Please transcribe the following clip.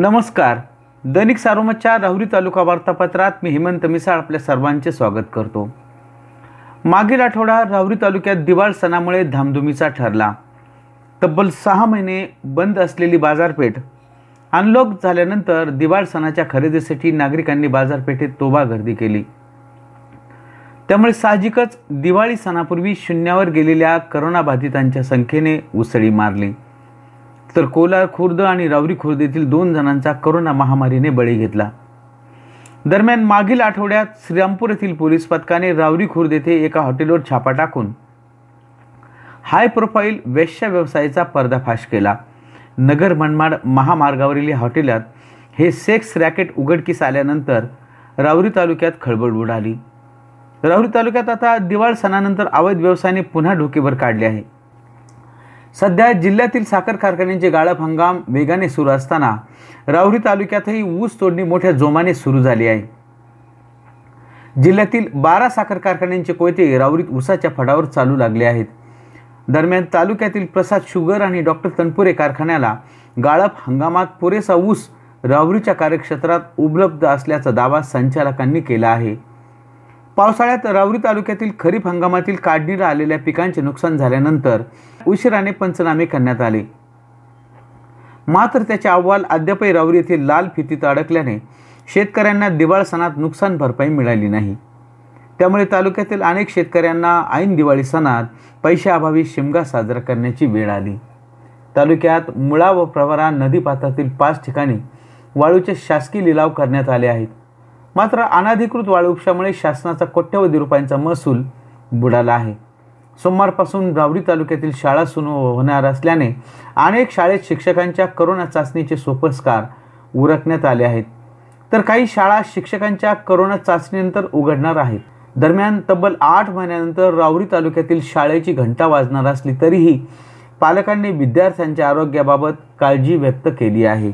नमस्कार. दैनिक सारोमतच्या राहुरी तालुका वार्तापत्रात मी हेमंत मिसाळ आपल्या सर्वांचे स्वागत करतो. मागील आठवडा राहुरी तालुक्यात दिवाळ सणामुळे धामधुमीचा ठरला. तब्बल सहा महिने बंद असलेली बाजारपेठ अनलॉक झाल्यानंतर दिवाळ सणाच्या खरेदीसाठी नागरिकांनी बाजारपेठेत तोबा गर्दी केली. त्यामुळे साहजिकच दिवाळी सणापूर्वी शून्यावर गेलेल्या करोनाबाधितांच्या संख्येने उसळी मारली. तर कोलार खुर्द आणि रावरी खुर्द येथील दोन जणांचा करोना महामारीने बळी घेतला. दरम्यान मागील आठवड्यात श्रीरामपूर येथील पोलीस पथकाने रावरी खुर्द येथे एका हॉटेलवर छापा टाकून हाय प्रोफाईल वेश्या व्यवसायाचा पर्दाफाश केला. नगर मनमाड महामार्गावरील हॉटेलात हे सेक्स रॅकेट उघडकीस आल्यानंतर रावरी तालुक्यात खळबळ उडाली. राहुरी तालुक्यात आता दिवाळ सणानंतर अवैध व्यवसायाने पुन्हा डोकेवर काढले आहे. सध्या जिल्ह्यातील साखर कारखान्यांचे गाळप हंगाम वेगाने सुरू असताना राहुरी तालुक्यातही ऊस तोडणी मोठ्या जोमाने सुरू झाली आहे. जिल्ह्यातील बारा साखर कारखान्यांचे कोयते राहुरीत ऊसाच्या फडावर चालू लागले आहेत. दरम्यान तालुक्यातील प्रसाद शुगर आणि डॉक्टर तनपुरे कारखान्याला गाळप हंगामात पुरेसा ऊस राहुरीच्या कार्यक्षेत्रात उपलब्ध असल्याचा दावा संचालकांनी केला आहे. पावसाळ्यात रावरी तालुक्यातील खरीप हंगामातील काढणीला आलेल्या पिकांचे नुकसान झाल्यानंतर उशिराने पंचनामे करण्यात आले. मात्र त्याचे अहवाल अद्यापही रावरी येथील लाल फितीत अडकल्याने शेतकऱ्यांना दिवाळ सणात नुकसान भरपाई मिळाली नाही. त्यामुळे तालुक्यातील अनेक शेतकऱ्यांना ऐन दिवाळी सणात पैशाअभावी शिमगा साजरा करण्याची वेळ आली. तालुक्यात मुळा व प्रवरा नदीपात्रातील पाच ठिकाणी वाळूचे शासकीय लिलाव करण्यात आले आहेत. मात्र अनाधिकृत वाळू उपशामुळे शासनाचा कोट्यवधी रुपयांचा महसूल बुडाला आहे. सोमवारपासून रावरी तालुक्यातील शाळा सुरू होणार असल्याने अनेक शाळेत शिक्षकांच्या करोना चाचणीचे सोपस्कार उरकण्यात आले आहेत. तर काही शाळा शिक्षकांच्या करोना चाचणीनंतर उघडणार आहेत. दरम्यान तब्बल आठ महिन्यानंतर रावरी तालुक्यातील शाळेची घंटा वाजणार असली तरीही पालकांनी विद्यार्थ्यांच्या आरोग्याबाबत काळजी व्यक्त केली आहे.